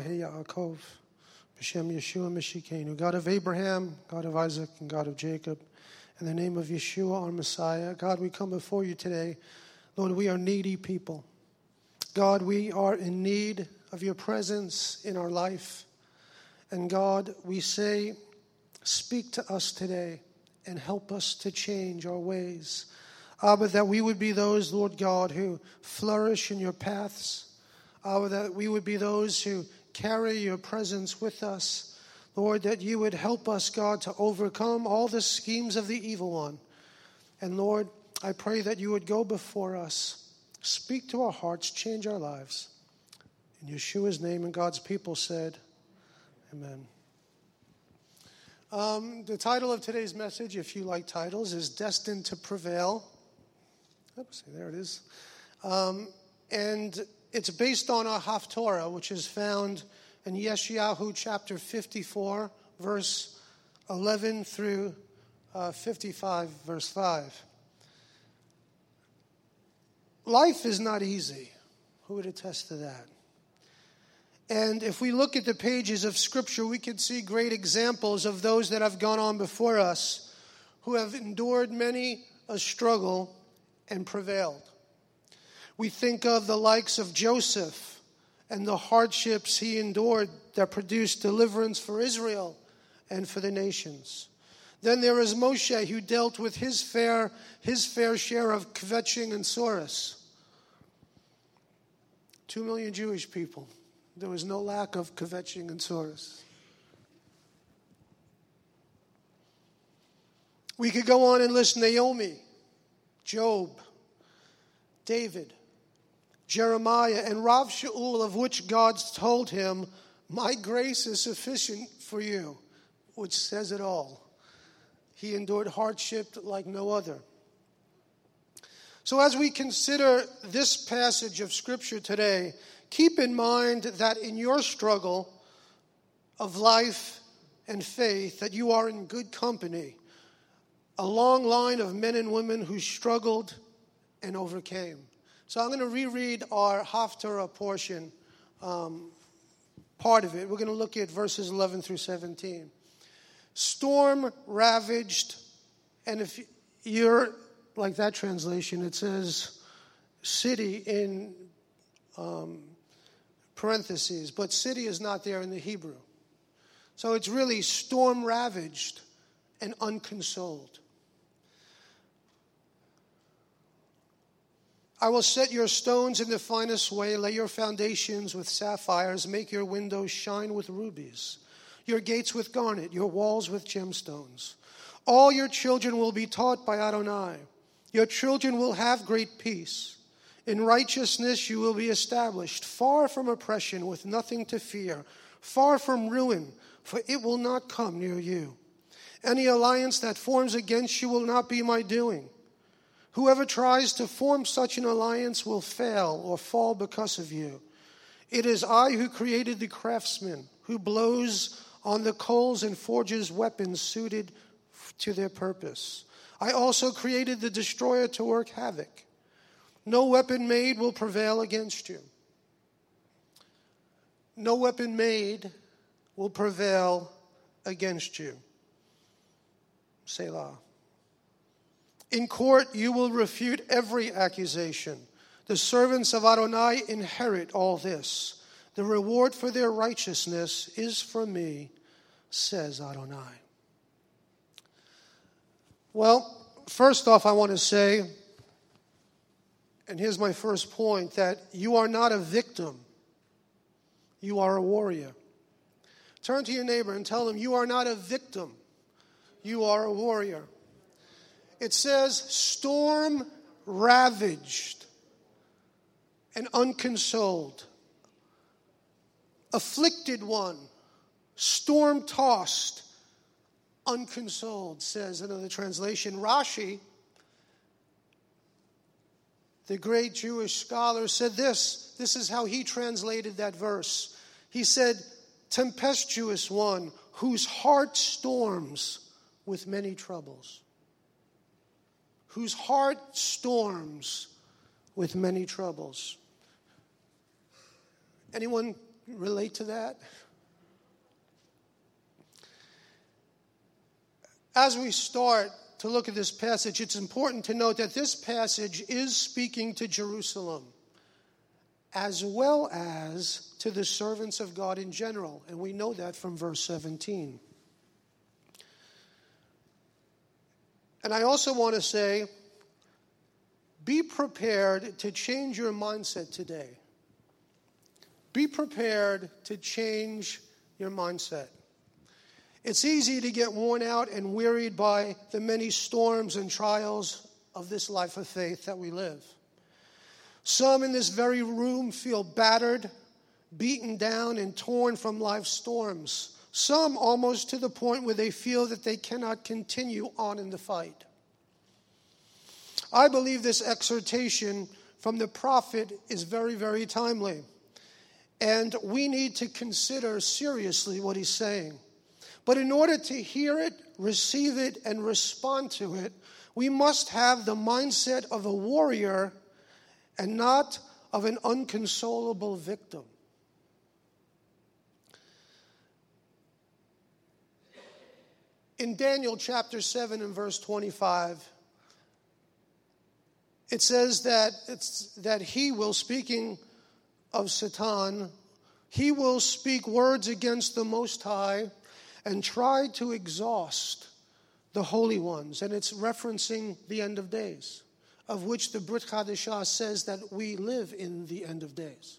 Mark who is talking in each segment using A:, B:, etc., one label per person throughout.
A: Elohe Yaakov, B'Shem Yeshua Meshikenu, God of Abraham, God of Isaac, and God of Jacob. In the name of Yeshua, our Messiah, God, we come before you today. Lord, we are needy people. God, we are in need of your presence in our life. And God, we say, speak to us today and help us to change our ways. Abba, that we would be those, Lord God, who flourish in your paths. Abba, that we would be those who carry your presence with us. Lord, that you would help us, God, to overcome all the schemes of the evil one. And Lord, I pray that you would go before us, speak to our hearts, change our lives. In Yeshua's name, and God's people said, Amen. Um, the title of today's message, if you like titles, is Destined to Prevail. Oops, there it is. Um, and it's based on a Haftorah, which is found in Yeshayahu chapter 54, verse 11 through uh, 55, verse 5. Life is not easy. Who would attest to that? And if we look at the pages of Scripture, we can see great examples of those that have gone on before us who have endured many a struggle and prevailed. We think of the likes of Joseph and the hardships he endured that produced deliverance for Israel and for the nations. Then there is Moshe who dealt with his fair, his fair share of kvetching and tsuris. Two million Jewish people. There was no lack of kvetching and tsuris. We could go on and list Naomi, Job, David, Jeremiah, and Rav Shaul, of which God told him, My grace is sufficient for you, which says it all. He endured hardship like no other. So, as we consider this passage of Scripture today, keep in mind that in your struggle of life and faith, that you are in good company. A long line of men and women who struggled and overcame. So I'm going to reread our Haftarah portion, um, part of it. We're going to look at verses 11 through 17. Storm ravaged, and if you're like that translation, it says city in um, parentheses, but city is not there in the Hebrew. So it's really storm ravaged and unconsoled. I will set your stones in the finest way, lay your foundations with sapphires, make your windows shine with rubies, your gates with garnet, your walls with gemstones. All your children will be taught by Adonai. Your children will have great peace. In righteousness you will be established, far from oppression, with nothing to fear, far from ruin, for it will not come near you. Any alliance that forms against you will not be my doing. Whoever tries to form such an alliance will fail or fall because of you. It is I who created the craftsman, who blows on the coals and forges weapons suited to their purpose. I also created the destroyer to work havoc. No weapon made will prevail against you. No weapon made will prevail against you. Selah. In court, you will refute every accusation. The servants of Adonai inherit all this. The reward for their righteousness is from me, says Adonai. Well, first off, I want to say, and here's my first point, that you are not a victim, you are a warrior. Turn to your neighbor and tell them, You are not a victim, you are a warrior it says, storm ravaged and unconsoled, afflicted one, storm tossed, unconsoled, says another translation. Rashi, the great Jewish scholar, said this. This is how he translated that verse. He said, Tempestuous one whose heart storms with many troubles whose heart storms with many troubles. Anyone relate to that? As we start to look at this passage, it's important to note that this passage is speaking to Jerusalem as well as to the servants of God in general. And we know that from verse 17. And I also want to say be prepared to change your mindset today. Be prepared to change your mindset. It's easy to get worn out and wearied by the many storms and trials of this life of faith that we live. Some in this very room feel battered, beaten down, and torn from life's storms. Some almost to the point where they feel that they cannot continue on in the fight. I believe this exhortation from the prophet is very, very timely. And we need to consider seriously what he's saying. But in order to hear it, receive it, and respond to it, we must have the mindset of a warrior and not of an unconsolable victim. In Daniel chapter 7 and verse 25, it says that, it's, that he will, speaking of Satan, he will speak words against the Most High and try to exhaust the holy ones. And it's referencing the end of days, of which the Brit Chadashah says that we live in the end of days.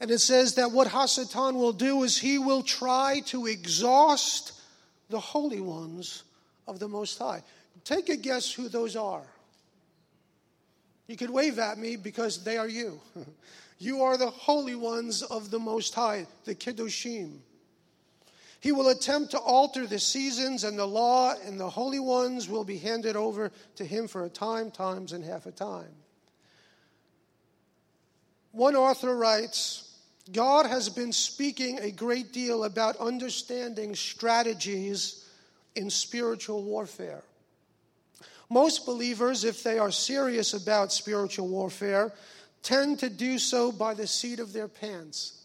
A: And it says that what Hasatan will do is he will try to exhaust the holy ones of the Most High. Take a guess who those are. You could wave at me because they are you. you are the holy ones of the Most High, the Kiddushim. He will attempt to alter the seasons and the law, and the holy ones will be handed over to him for a time, times, and half a time. One author writes God has been speaking a great deal about understanding strategies in spiritual warfare. Most believers, if they are serious about spiritual warfare, tend to do so by the seat of their pants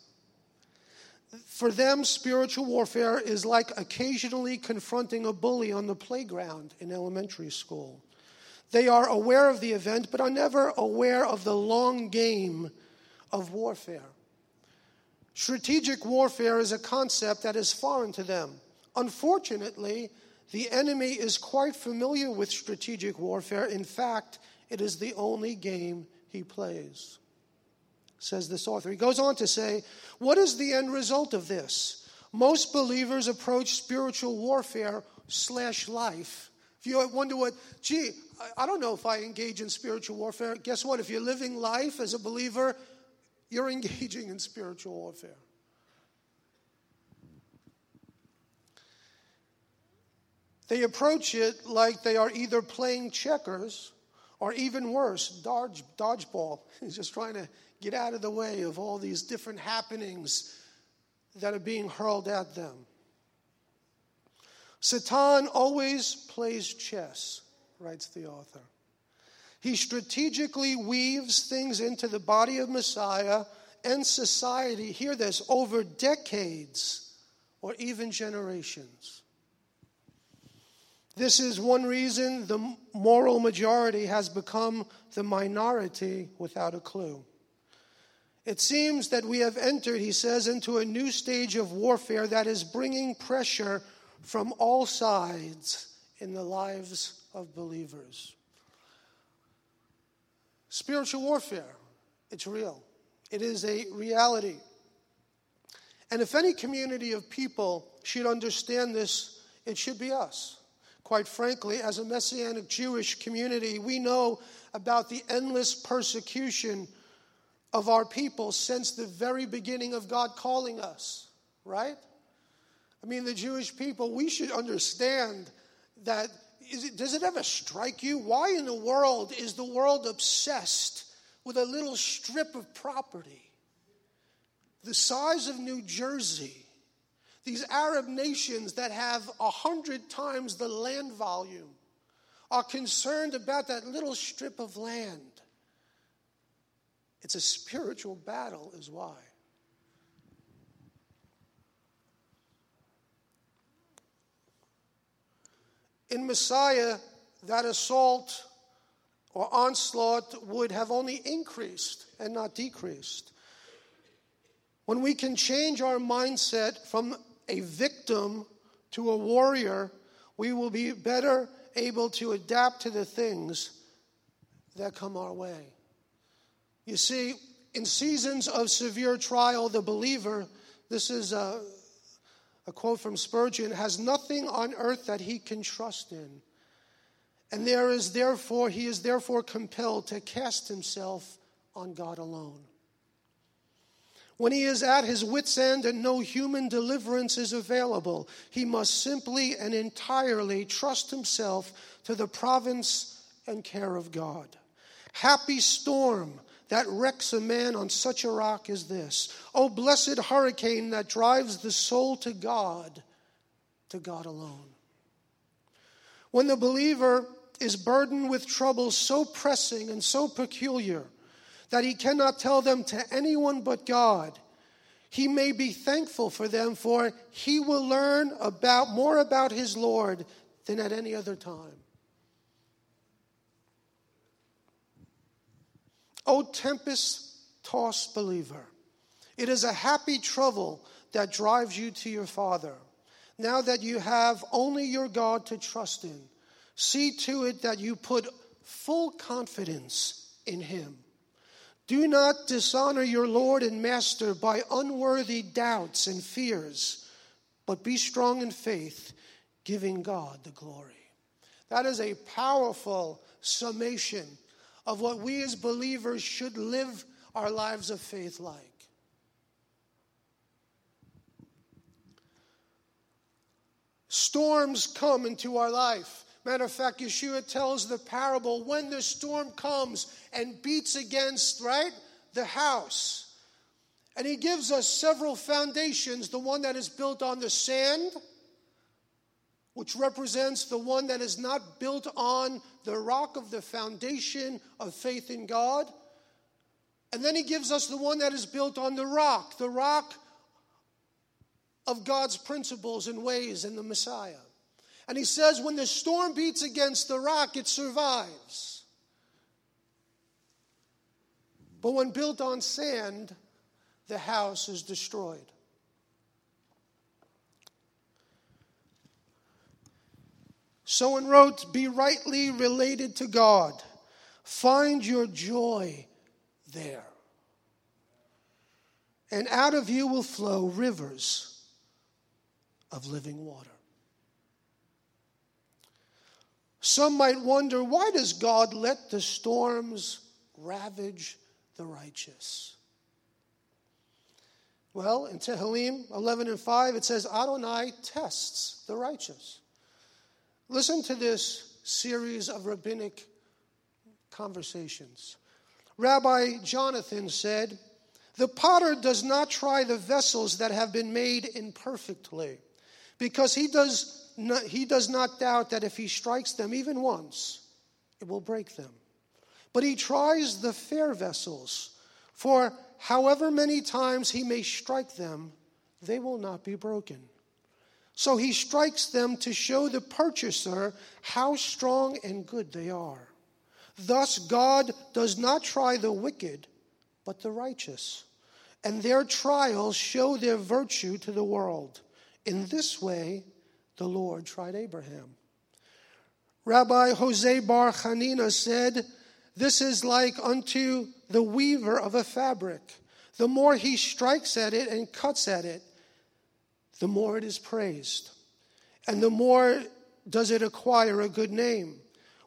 A: for them, spiritual warfare is like occasionally confronting a bully on the playground in elementary school. They are aware of the event, but are never aware of the long game of warfare. Strategic warfare is a concept that is foreign to them. Unfortunately, the enemy is quite familiar with strategic warfare. In fact, it is the only game he plays says this author. He goes on to say, What is the end result of this? Most believers approach spiritual warfare slash life. If you wonder what, gee, I don't know if I engage in spiritual warfare. Guess what? If you're living life as a believer, you're engaging in spiritual warfare. They approach it like they are either playing checkers or even worse, dodge, dodgeball. He's just trying to get out of the way of all these different happenings that are being hurled at them. Satan always plays chess, writes the author. He strategically weaves things into the body of Messiah and society, hear this, over decades or even generations. This is one reason the moral majority has become the minority without a clue. It seems that we have entered, he says, into a new stage of warfare that is bringing pressure from all sides in the lives of believers. Spiritual warfare, it's real, it is a reality. And if any community of people should understand this, it should be us. Quite frankly, as a Messianic Jewish community, we know about the endless persecution of our people since the very beginning of God calling us, right? I mean, the Jewish people, we should understand that. It, does it ever strike you? Why in the world is the world obsessed with a little strip of property the size of New Jersey? These Arab nations that have a hundred times the land volume are concerned about that little strip of land. It's a spiritual battle, is why. In Messiah, that assault or onslaught would have only increased and not decreased. When we can change our mindset from a victim to a warrior, we will be better able to adapt to the things that come our way. You see, in seasons of severe trial, the believer, this is a, a quote from Spurgeon, has nothing on earth that he can trust in. And there is therefore, he is therefore compelled to cast himself on God alone. When he is at his wits' end and no human deliverance is available, he must simply and entirely trust himself to the province and care of God. Happy storm that wrecks a man on such a rock as this. Oh, blessed hurricane that drives the soul to God, to God alone. When the believer is burdened with troubles so pressing and so peculiar that he cannot tell them to anyone but God, he may be thankful for them, for he will learn about more about his Lord than at any other time. O tempest tossed believer, it is a happy trouble that drives you to your Father. Now that you have only your God to trust in, see to it that you put full confidence in Him. Do not dishonor your Lord and Master by unworthy doubts and fears, but be strong in faith, giving God the glory. That is a powerful summation of what we as believers should live our lives of faith like. Storms come into our life. Matter of fact, Yeshua tells the parable when the storm comes and beats against, right, the house. And he gives us several foundations the one that is built on the sand, which represents the one that is not built on the rock of the foundation of faith in God. And then he gives us the one that is built on the rock, the rock of God's principles and ways in the Messiah. And he says, when the storm beats against the rock, it survives. But when built on sand, the house is destroyed. Someone wrote, Be rightly related to God. Find your joy there. And out of you will flow rivers of living water. Some might wonder why does God let the storms ravage the righteous? Well, in Tehillim 11 and 5, it says, Adonai tests the righteous. Listen to this series of rabbinic conversations. Rabbi Jonathan said, The potter does not try the vessels that have been made imperfectly, because he does not, he does not doubt that if he strikes them even once, it will break them. But he tries the fair vessels, for however many times he may strike them, they will not be broken. So he strikes them to show the purchaser how strong and good they are. Thus, God does not try the wicked, but the righteous. And their trials show their virtue to the world. In this way, the Lord tried Abraham. Rabbi Jose Bar Hanina said, This is like unto the weaver of a fabric. The more he strikes at it and cuts at it, the more it is praised. And the more does it acquire a good name.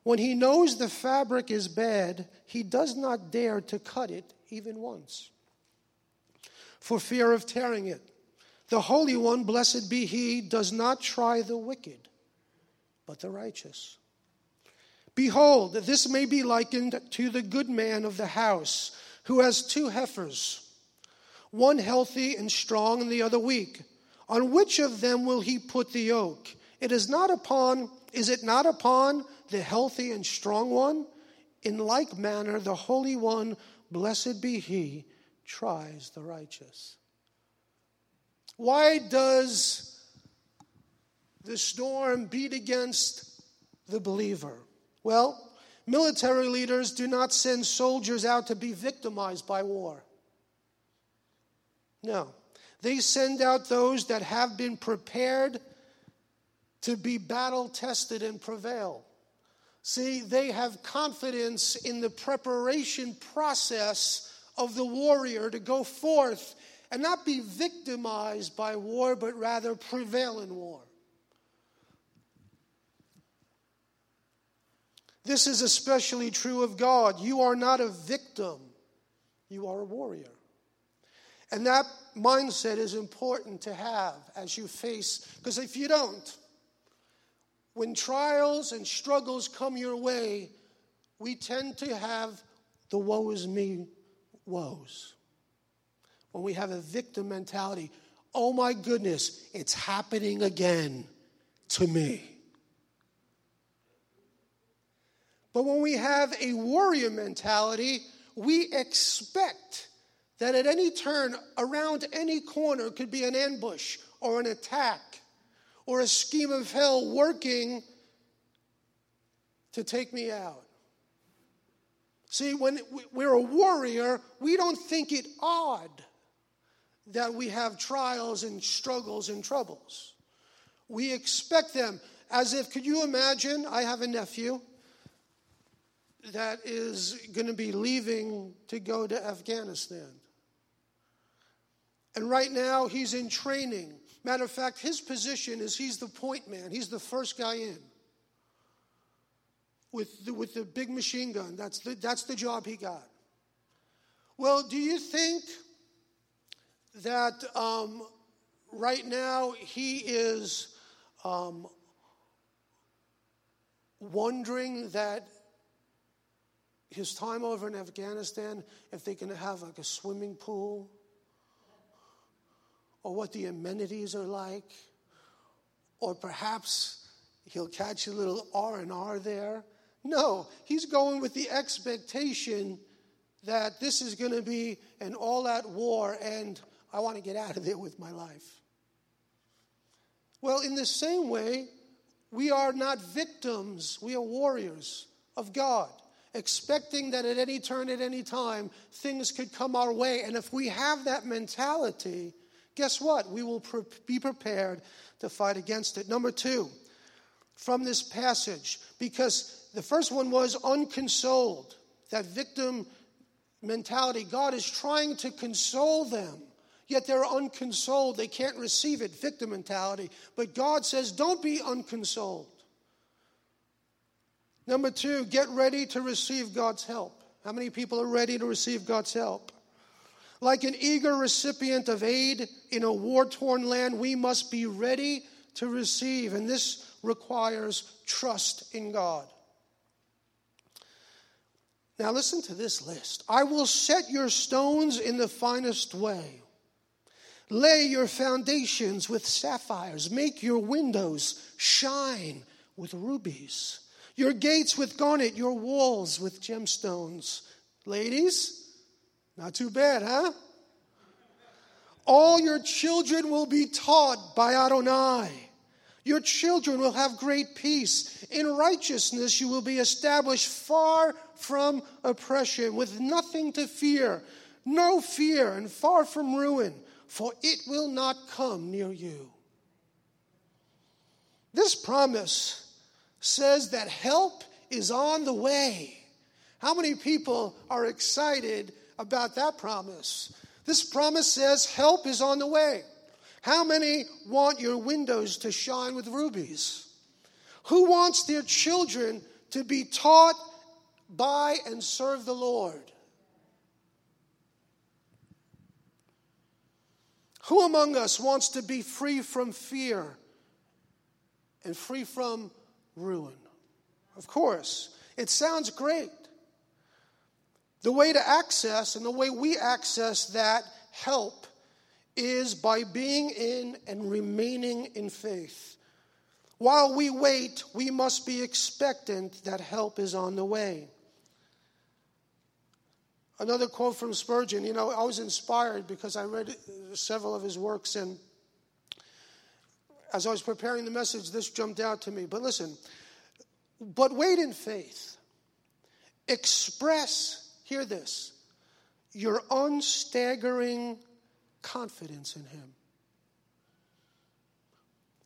A: When he knows the fabric is bad, he does not dare to cut it even once for fear of tearing it. The Holy One, blessed be He, does not try the wicked, but the righteous. Behold, this may be likened to the good man of the house who has two heifers, one healthy and strong, and the other weak. On which of them will he put the yoke? It is not upon, is it not upon the healthy and strong one? In like manner, the Holy One, blessed be he, tries the righteous. Why does the storm beat against the believer? Well, military leaders do not send soldiers out to be victimized by war. No. They send out those that have been prepared to be battle tested and prevail. See, they have confidence in the preparation process of the warrior to go forth and not be victimized by war, but rather prevail in war. This is especially true of God. You are not a victim, you are a warrior. And that mindset is important to have as you face, because if you don't, when trials and struggles come your way, we tend to have the woe is me woes. When we have a victim mentality, oh my goodness, it's happening again to me. But when we have a warrior mentality, we expect that at any turn, around any corner, could be an ambush or an attack or a scheme of hell working to take me out. See, when we're a warrior, we don't think it odd that we have trials and struggles and troubles. We expect them as if, could you imagine? I have a nephew that is going to be leaving to go to Afghanistan. And right now, he's in training. Matter of fact, his position is he's the point man, he's the first guy in with the, with the big machine gun. That's the, that's the job he got. Well, do you think that um, right now he is um, wondering that his time over in Afghanistan, if they can have like a swimming pool or what the amenities are like, or perhaps he'll catch a little R and R there no, he's going with the expectation that this is going to be an all out war and I want to get out of there with my life. Well, in the same way, we are not victims, we are warriors of God, expecting that at any turn, at any time, things could come our way. And if we have that mentality, guess what? We will pre- be prepared to fight against it. Number two, from this passage, because the first one was unconsoled, that victim mentality. God is trying to console them, yet they're unconsoled. They can't receive it, victim mentality. But God says, don't be unconsoled. Number two, get ready to receive God's help. How many people are ready to receive God's help? Like an eager recipient of aid in a war torn land, we must be ready to receive, and this requires trust in God. Now, listen to this list. I will set your stones in the finest way. Lay your foundations with sapphires. Make your windows shine with rubies. Your gates with garnet, your walls with gemstones. Ladies, not too bad, huh? All your children will be taught by Adonai. Your children will have great peace. In righteousness, you will be established far from oppression, with nothing to fear, no fear, and far from ruin, for it will not come near you. This promise says that help is on the way. How many people are excited about that promise? This promise says help is on the way. How many want your windows to shine with rubies? Who wants their children to be taught by and serve the Lord? Who among us wants to be free from fear and free from ruin? Of course, it sounds great. The way to access and the way we access that help is by being in and remaining in faith. While we wait, we must be expectant that help is on the way. Another quote from Spurgeon, you know, I was inspired because I read several of his works, and as I was preparing the message, this jumped out to me. But listen, But wait in faith. Express, hear this, your unstaggering confidence in Him.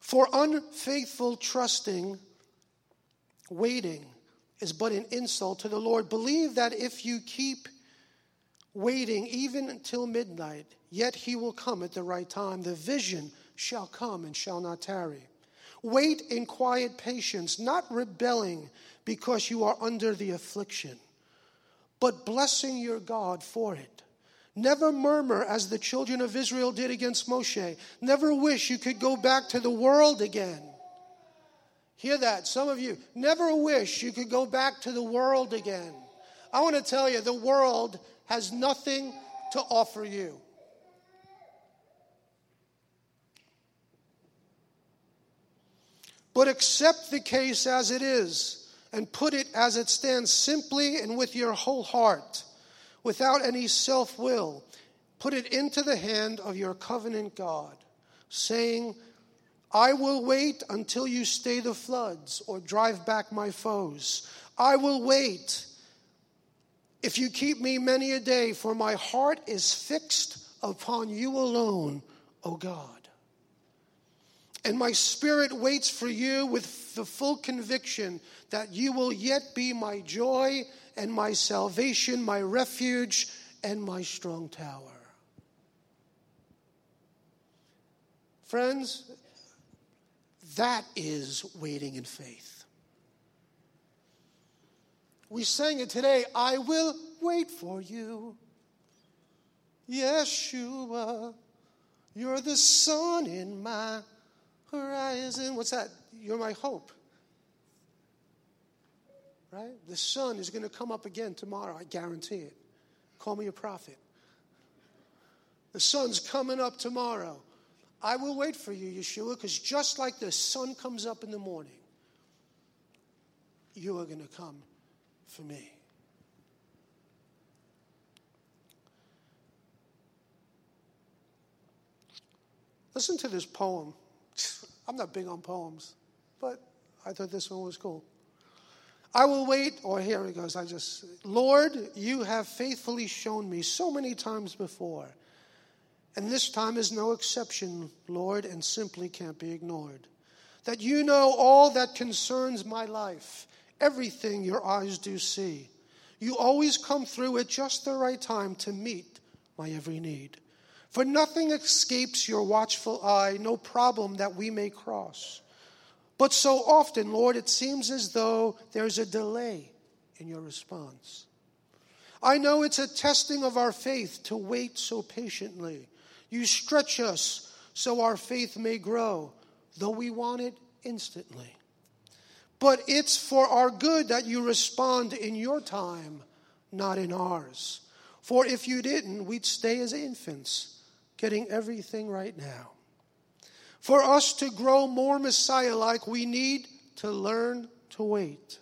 A: For unfaithful trusting, waiting is but an insult to the Lord. Believe that if you keep waiting even until midnight, yet He will come at the right time. The vision shall come and shall not tarry. Wait in quiet patience, not rebelling because you are under the affliction, but blessing your God for it. Never murmur as the children of Israel did against Moshe. Never wish you could go back to the world again. Hear that, some of you. Never wish you could go back to the world again. I want to tell you, the world has nothing to offer you. But accept the case as it is and put it as it stands simply and with your whole heart, without any self will. Put it into the hand of your covenant God, saying, I will wait until you stay the floods or drive back my foes. I will wait if you keep me many a day, for my heart is fixed upon you alone, O God. And my spirit waits for you with the full conviction that you will yet be my joy and my salvation, my refuge and my strong tower. Friends, that is waiting in faith. We sang it today I will wait for you. Yeshua, you're the sun in my horizon. What's that? You're my hope. Right? The sun is going to come up again tomorrow. I guarantee it. Call me a prophet. The sun's coming up tomorrow. I will wait for you, Yeshua, because just like the sun comes up in the morning, you are going to come for me. Listen to this poem. I'm not big on poems, but I thought this one was cool. I will wait, or here it goes. I just, Lord, you have faithfully shown me so many times before, and this time is no exception, Lord, and simply can't be ignored. That you know all that concerns my life, everything your eyes do see. You always come through at just the right time to meet my every need. For nothing escapes your watchful eye, no problem that we may cross. But so often, Lord, it seems as though there's a delay in your response. I know it's a testing of our faith to wait so patiently. You stretch us so our faith may grow, though we want it instantly. But it's for our good that you respond in your time, not in ours. For if you didn't, we'd stay as infants getting everything right now. For us to grow more Messiah like, we need to learn to wait.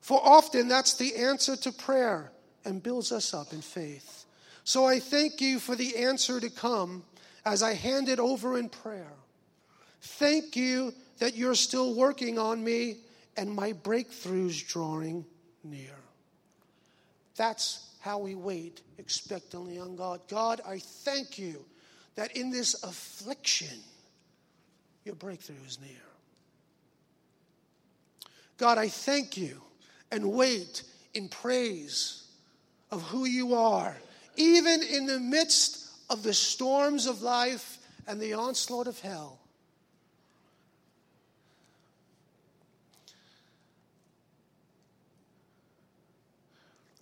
A: For often that's the answer to prayer and builds us up in faith. So I thank you for the answer to come as I hand it over in prayer. Thank you that you're still working on me and my breakthroughs drawing near. That's how we wait expectantly on God. God, I thank you that in this affliction, your breakthrough is near. God, I thank you and wait in praise of who you are, even in the midst of the storms of life and the onslaught of hell.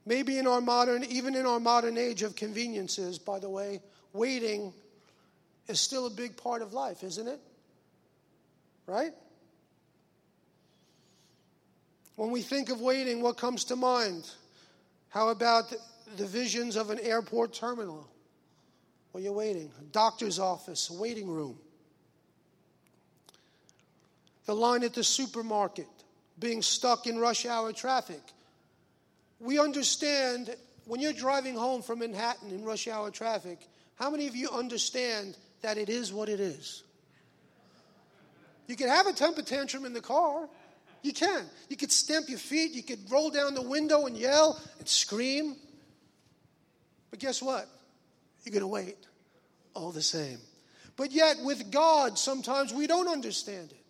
A: Maybe in our modern, even in our modern age of conveniences, by the way, waiting is still a big part of life, isn't it? Right? When we think of waiting, what comes to mind? How about the visions of an airport terminal where you're waiting, a doctor's office, a waiting room, the line at the supermarket, being stuck in rush hour traffic? We understand when you're driving home from Manhattan in rush hour traffic, how many of you understand that it is what it is? You can have a temper tantrum in the car. You can. You could stamp your feet, you could roll down the window and yell and scream. But guess what? You're going to wait all the same. But yet, with God, sometimes we don't understand it.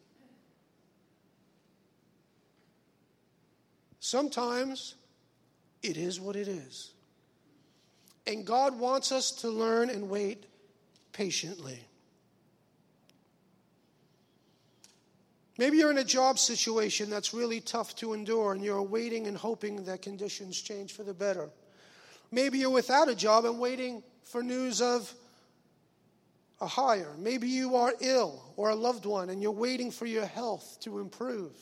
A: Sometimes it is what it is. And God wants us to learn and wait patiently. Maybe you're in a job situation that's really tough to endure and you're waiting and hoping that conditions change for the better. Maybe you're without a job and waiting for news of a hire. Maybe you are ill or a loved one and you're waiting for your health to improve.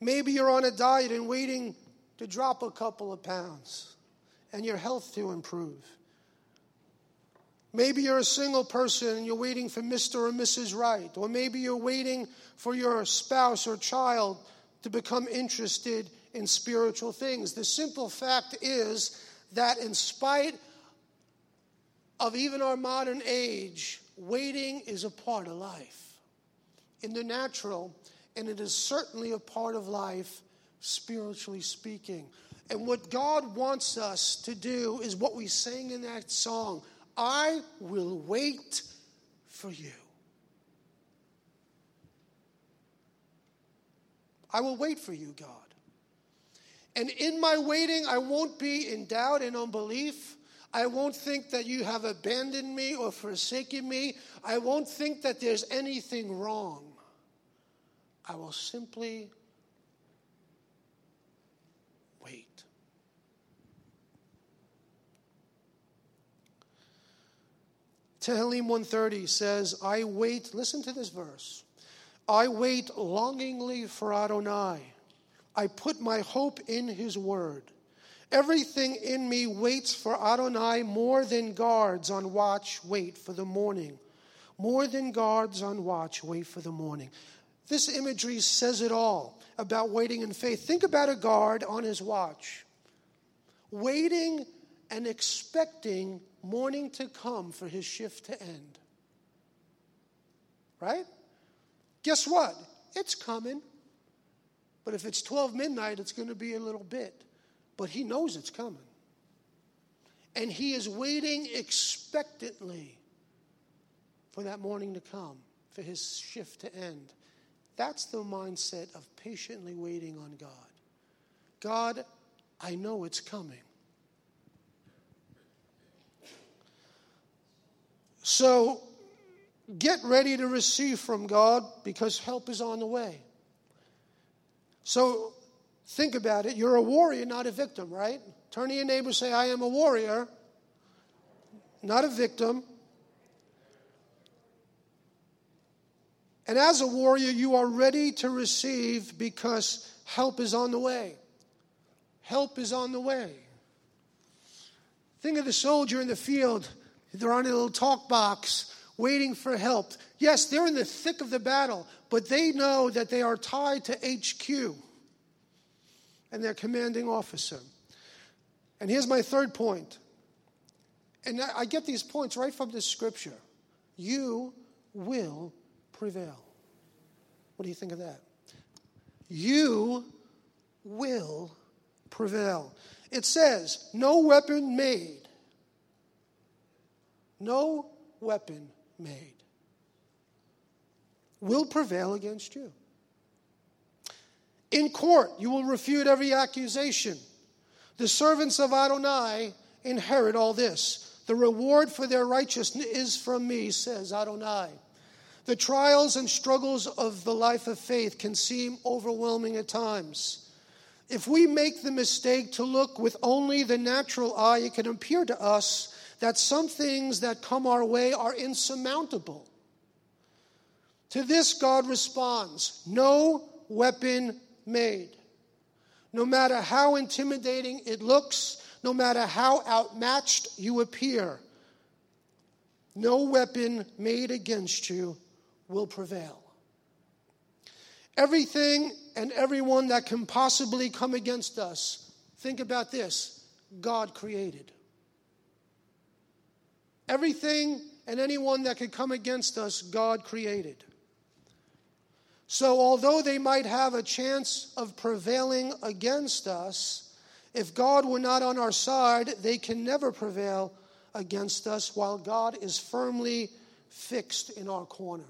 A: Maybe you're on a diet and waiting to drop a couple of pounds and your health to improve. Maybe you're a single person and you're waiting for Mr. or Mrs. Right. Or maybe you're waiting for your spouse or child to become interested in spiritual things. The simple fact is that, in spite of even our modern age, waiting is a part of life. In the natural, and it is certainly a part of life, spiritually speaking. And what God wants us to do is what we sang in that song I will wait for you. I will wait for you, God. And in my waiting, I won't be in doubt and unbelief. I won't think that you have abandoned me or forsaken me. I won't think that there's anything wrong. I will simply wait. Tehillim 130 says, I wait, listen to this verse. I wait longingly for Adonai. I put my hope in his word. Everything in me waits for Adonai more than guards on watch wait for the morning. More than guards on watch wait for the morning. This imagery says it all about waiting in faith. Think about a guard on his watch, waiting and expecting morning to come for his shift to end. Right? Guess what? It's coming. But if it's 12 midnight, it's going to be a little bit. But he knows it's coming. And he is waiting expectantly for that morning to come, for his shift to end. That's the mindset of patiently waiting on God. God, I know it's coming. So get ready to receive from God because help is on the way. So think about it. You're a warrior, not a victim, right? Turn to your neighbor say, I am a warrior, not a victim. And as a warrior, you are ready to receive because help is on the way. Help is on the way. Think of the soldier in the field. They're on a little talk box waiting for help. Yes, they're in the thick of the battle, but they know that they are tied to HQ and their commanding officer. And here's my third point. And I get these points right from the scripture. You will prevail. What do you think of that? You will prevail. It says, no weapon made. No weapon made will prevail against you. In court, you will refute every accusation. The servants of Adonai inherit all this. The reward for their righteousness is from me, says Adonai. The trials and struggles of the life of faith can seem overwhelming at times. If we make the mistake to look with only the natural eye, it can appear to us that some things that come our way are insurmountable. To this, God responds No weapon made. No matter how intimidating it looks, no matter how outmatched you appear, no weapon made against you will prevail. Everything and everyone that can possibly come against us, think about this God created. Everything and anyone that could come against us, God created. So, although they might have a chance of prevailing against us, if God were not on our side, they can never prevail against us while God is firmly fixed in our corner.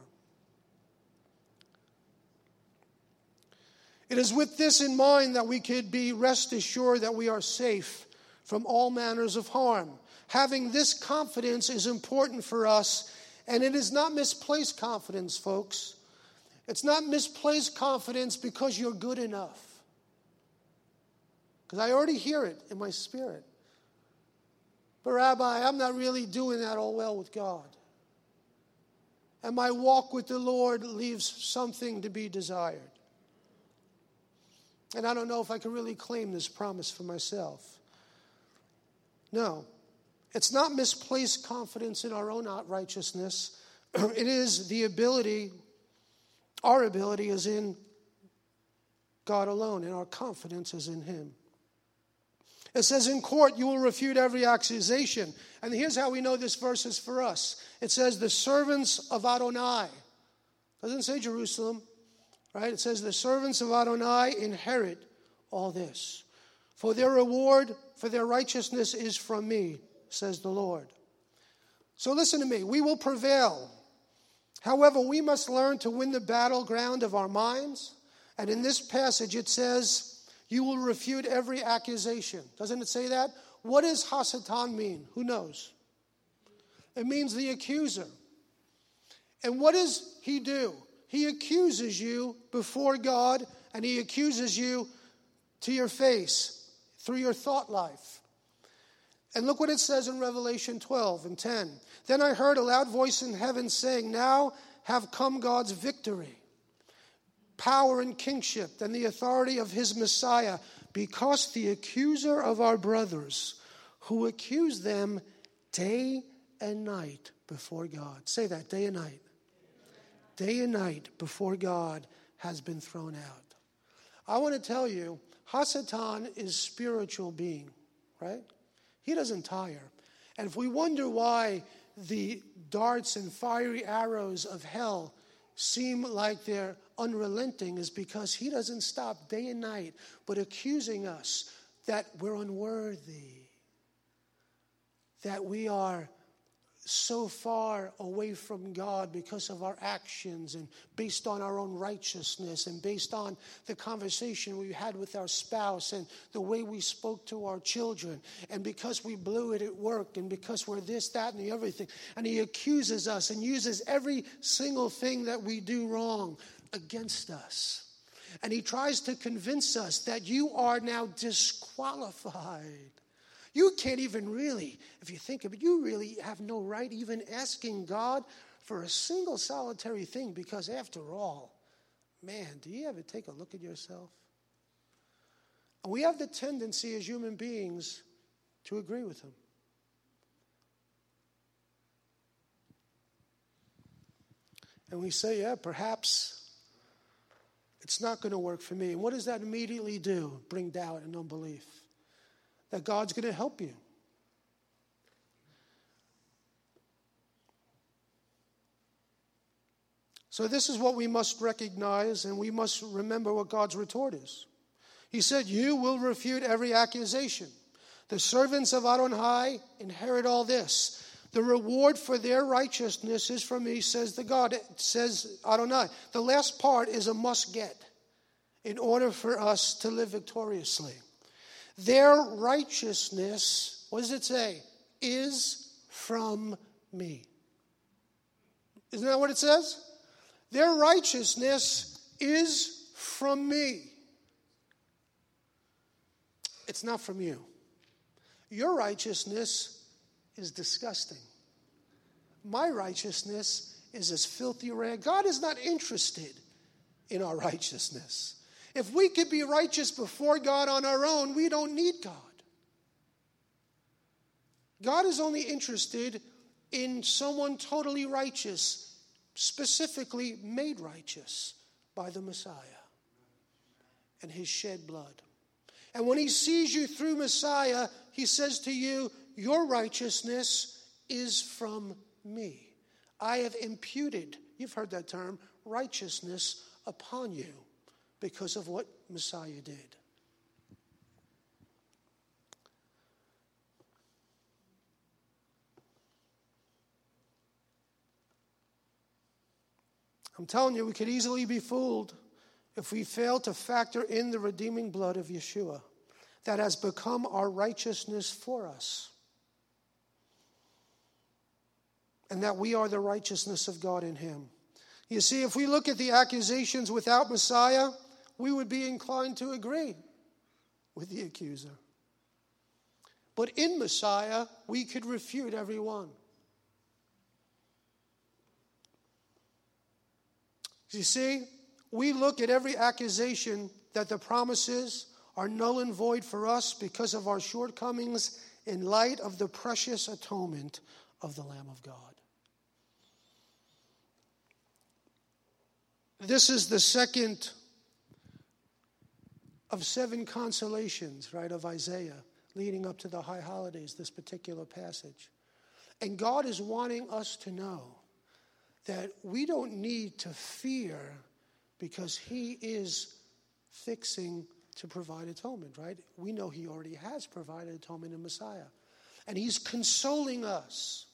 A: It is with this in mind that we could be rest assured that we are safe from all manners of harm. Having this confidence is important for us, and it is not misplaced confidence, folks. It's not misplaced confidence because you're good enough. Because I already hear it in my spirit. But, Rabbi, I'm not really doing that all well with God. And my walk with the Lord leaves something to be desired. And I don't know if I can really claim this promise for myself. No, it's not misplaced confidence in our own righteousness. it is the ability, our ability is in God alone, and our confidence is in Him. It says, In court, you will refute every accusation. And here's how we know this verse is for us it says, The servants of Adonai. Doesn't say Jerusalem, right? It says, The servants of Adonai inherit all this. For their reward for their righteousness is from me, says the Lord. So listen to me. We will prevail. However, we must learn to win the battleground of our minds. And in this passage, it says, You will refute every accusation. Doesn't it say that? What does Hasatan mean? Who knows? It means the accuser. And what does he do? He accuses you before God and he accuses you to your face through your thought life. And look what it says in Revelation 12 and 10. Then I heard a loud voice in heaven saying, Now have come God's victory, power and kingship, and the authority of his Messiah, because the accuser of our brothers, who accused them day and night before God. Say that, day and night. Day and night before God has been thrown out. I want to tell you Hasatan is spiritual being, right? He doesn't tire. And if we wonder why the darts and fiery arrows of hell seem like they're unrelenting is because he doesn't stop day and night but accusing us that we're unworthy, that we are so far away from God because of our actions and based on our own righteousness and based on the conversation we had with our spouse and the way we spoke to our children and because we blew it at work and because we're this, that, and the everything. And He accuses us and uses every single thing that we do wrong against us. And He tries to convince us that you are now disqualified you can't even really, if you think of it, you really have no right even asking God for a single solitary thing because, after all, man, do you ever take a look at yourself? We have the tendency as human beings to agree with Him. And we say, yeah, perhaps it's not going to work for me. And what does that immediately do? Bring doubt and unbelief that God's going to help you. So, this is what we must recognize, and we must remember what God's retort is. He said, You will refute every accusation. The servants of Adonai inherit all this. The reward for their righteousness is from me, says the God, says Adonai. The last part is a must get in order for us to live victoriously. Their righteousness, what does it say? Is from me. Isn't that what it says? Their righteousness is from me. It's not from you. Your righteousness is disgusting. My righteousness is as filthy rag. God is not interested in our righteousness. If we could be righteous before God on our own, we don't need God. God is only interested in someone totally righteous, specifically made righteous by the Messiah and his shed blood. And when he sees you through Messiah, he says to you, Your righteousness is from me. I have imputed, you've heard that term, righteousness upon you because of what Messiah did. I'm telling you, we could easily be fooled if we fail to factor in the redeeming blood of Yeshua that has become our righteousness for us. And that we are the righteousness of God in Him. You see, if we look at the accusations without Messiah, we would be inclined to agree with the accuser. But in Messiah, we could refute every one. You see, we look at every accusation that the promises are null and void for us because of our shortcomings in light of the precious atonement of the Lamb of God. This is the second of seven consolations, right, of Isaiah leading up to the high holidays, this particular passage. And God is wanting us to know that we don't need to fear because He is fixing to provide atonement, right? We know He already has provided atonement in Messiah. And He's consoling us.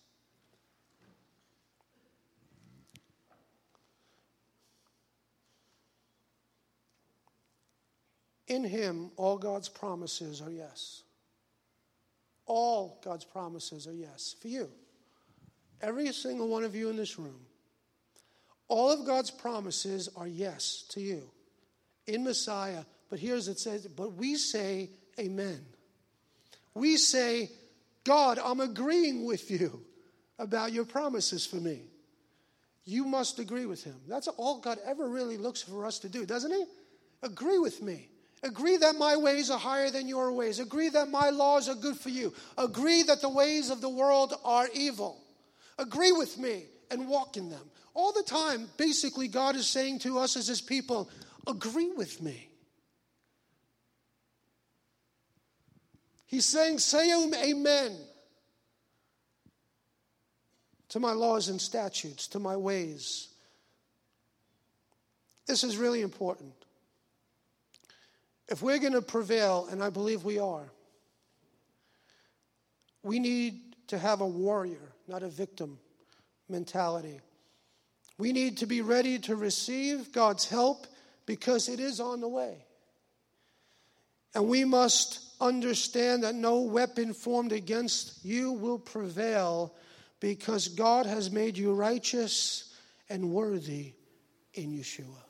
A: In Him, all God's promises are yes. All God's promises are yes for you. Every single one of you in this room. All of God's promises are yes to you in Messiah. But here's it says, but we say amen. We say, God, I'm agreeing with you about your promises for me. You must agree with him. That's all God ever really looks for us to do, doesn't he? Agree with me. Agree that my ways are higher than your ways. Agree that my laws are good for you. Agree that the ways of the world are evil. Agree with me and walk in them. All the time, basically, God is saying to us as His people, agree with me. He's saying, say um, amen to my laws and statutes, to my ways. This is really important. If we're going to prevail, and I believe we are, we need to have a warrior, not a victim mentality. We need to be ready to receive God's help because it is on the way. And we must understand that no weapon formed against you will prevail because God has made you righteous and worthy in Yeshua.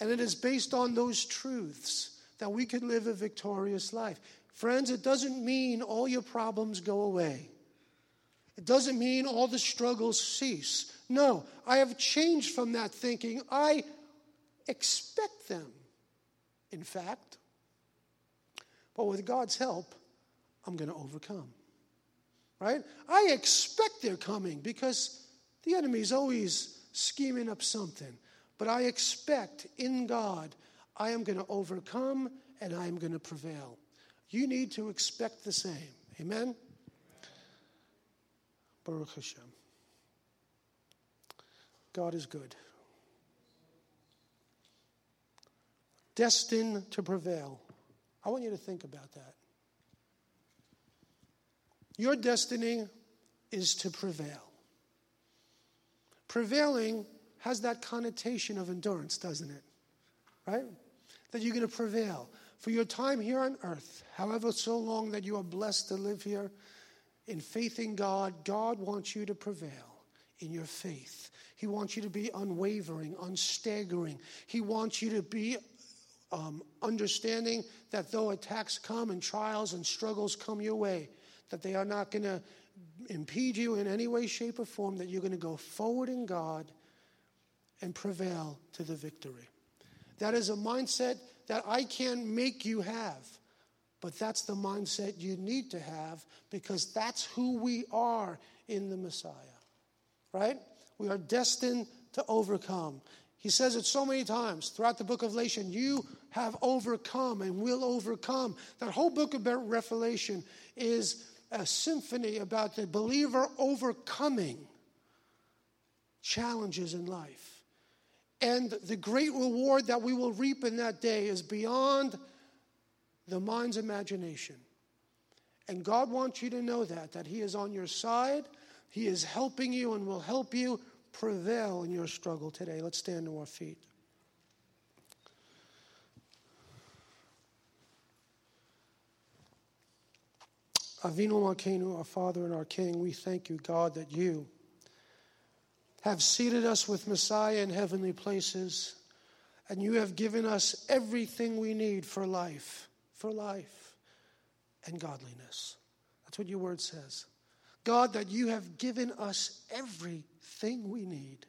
A: And it is based on those truths that we can live a victorious life. Friends, it doesn't mean all your problems go away. It doesn't mean all the struggles cease. No, I have changed from that thinking. I expect them, in fact. But with God's help, I'm going to overcome. Right? I expect they're coming because the enemy's always scheming up something. But I expect in God, I am going to overcome and I am going to prevail. You need to expect the same. Amen? Baruch Hashem. God is good. Destined to prevail. I want you to think about that. Your destiny is to prevail. Prevailing has that connotation of endurance, doesn't it? Right? That you're going to prevail. For your time here on earth, however so long that you are blessed to live here, in faith in God, God wants you to prevail in your faith. He wants you to be unwavering, unstaggering. He wants you to be um, understanding that though attacks come and trials and struggles come your way, that they are not going to impede you in any way, shape, or form, that you're going to go forward in God and prevail to the victory. That is a mindset that I can't make you have. But that's the mindset you need to have because that's who we are in the Messiah, right? We are destined to overcome. He says it so many times throughout the book of Revelation you have overcome and will overcome. That whole book of Revelation is a symphony about the believer overcoming challenges in life. And the great reward that we will reap in that day is beyond the mind's imagination. And God wants you to know that, that He is on your side, He is helping you and will help you prevail in your struggle today. Let's stand to our feet. Avinu Malkeinu, our Father and our King, we thank you, God, that you have seated us with Messiah in heavenly places, and you have given us everything we need for life, for life and godliness. That's what your word says. God, that you have given us everything we need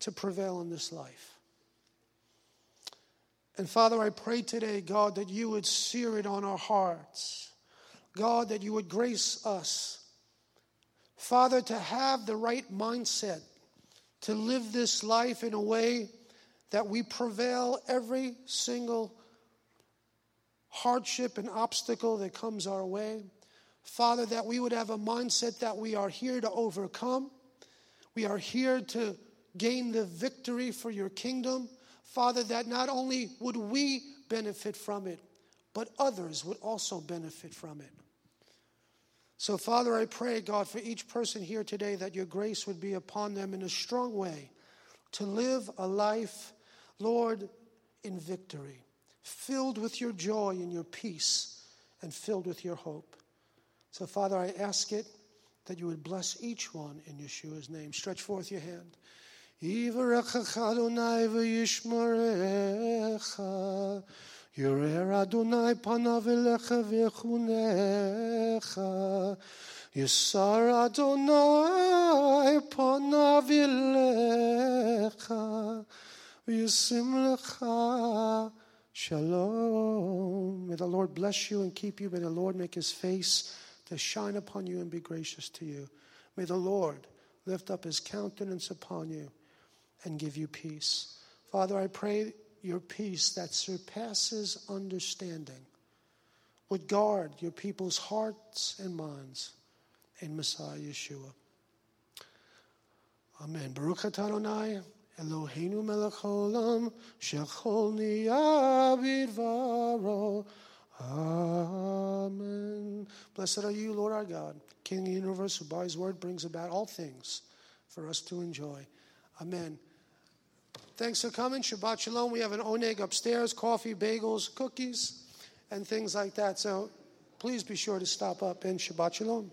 A: to prevail in this life. And Father, I pray today, God, that you would sear it on our hearts. God, that you would grace us. Father, to have the right mindset to live this life in a way that we prevail every single hardship and obstacle that comes our way. Father, that we would have a mindset that we are here to overcome. We are here to gain the victory for your kingdom. Father, that not only would we benefit from it, but others would also benefit from it. So, Father, I pray, God, for each person here today that your grace would be upon them in a strong way to live a life, Lord, in victory, filled with your joy and your peace, and filled with your hope. So, Father, I ask it that you would bless each one in Yeshua's name. Stretch forth your hand. יברכך אדוני וישמרך, יראה אדוני פניו אליך ויחונך, יסר אדוני פניו אליך, וישים לך Shalom. May the Lord bless you and keep you. May the Lord make his face to shine upon you and be gracious to you. May the Lord lift up his countenance upon you and give you peace. Father, I pray your peace that surpasses understanding would guard your people's hearts and minds in Messiah Yeshua. Amen. Baruch Adonai, Eloheinu melech haolam, shechol niyah Amen. Blessed are you, Lord our God, King of the universe, who by his word brings about all things for us to enjoy. Amen. Thanks for coming. Shabbat Shalom. We have an oneg upstairs, coffee, bagels, cookies, and things like that. So please be sure to stop up and Shabbat Shalom.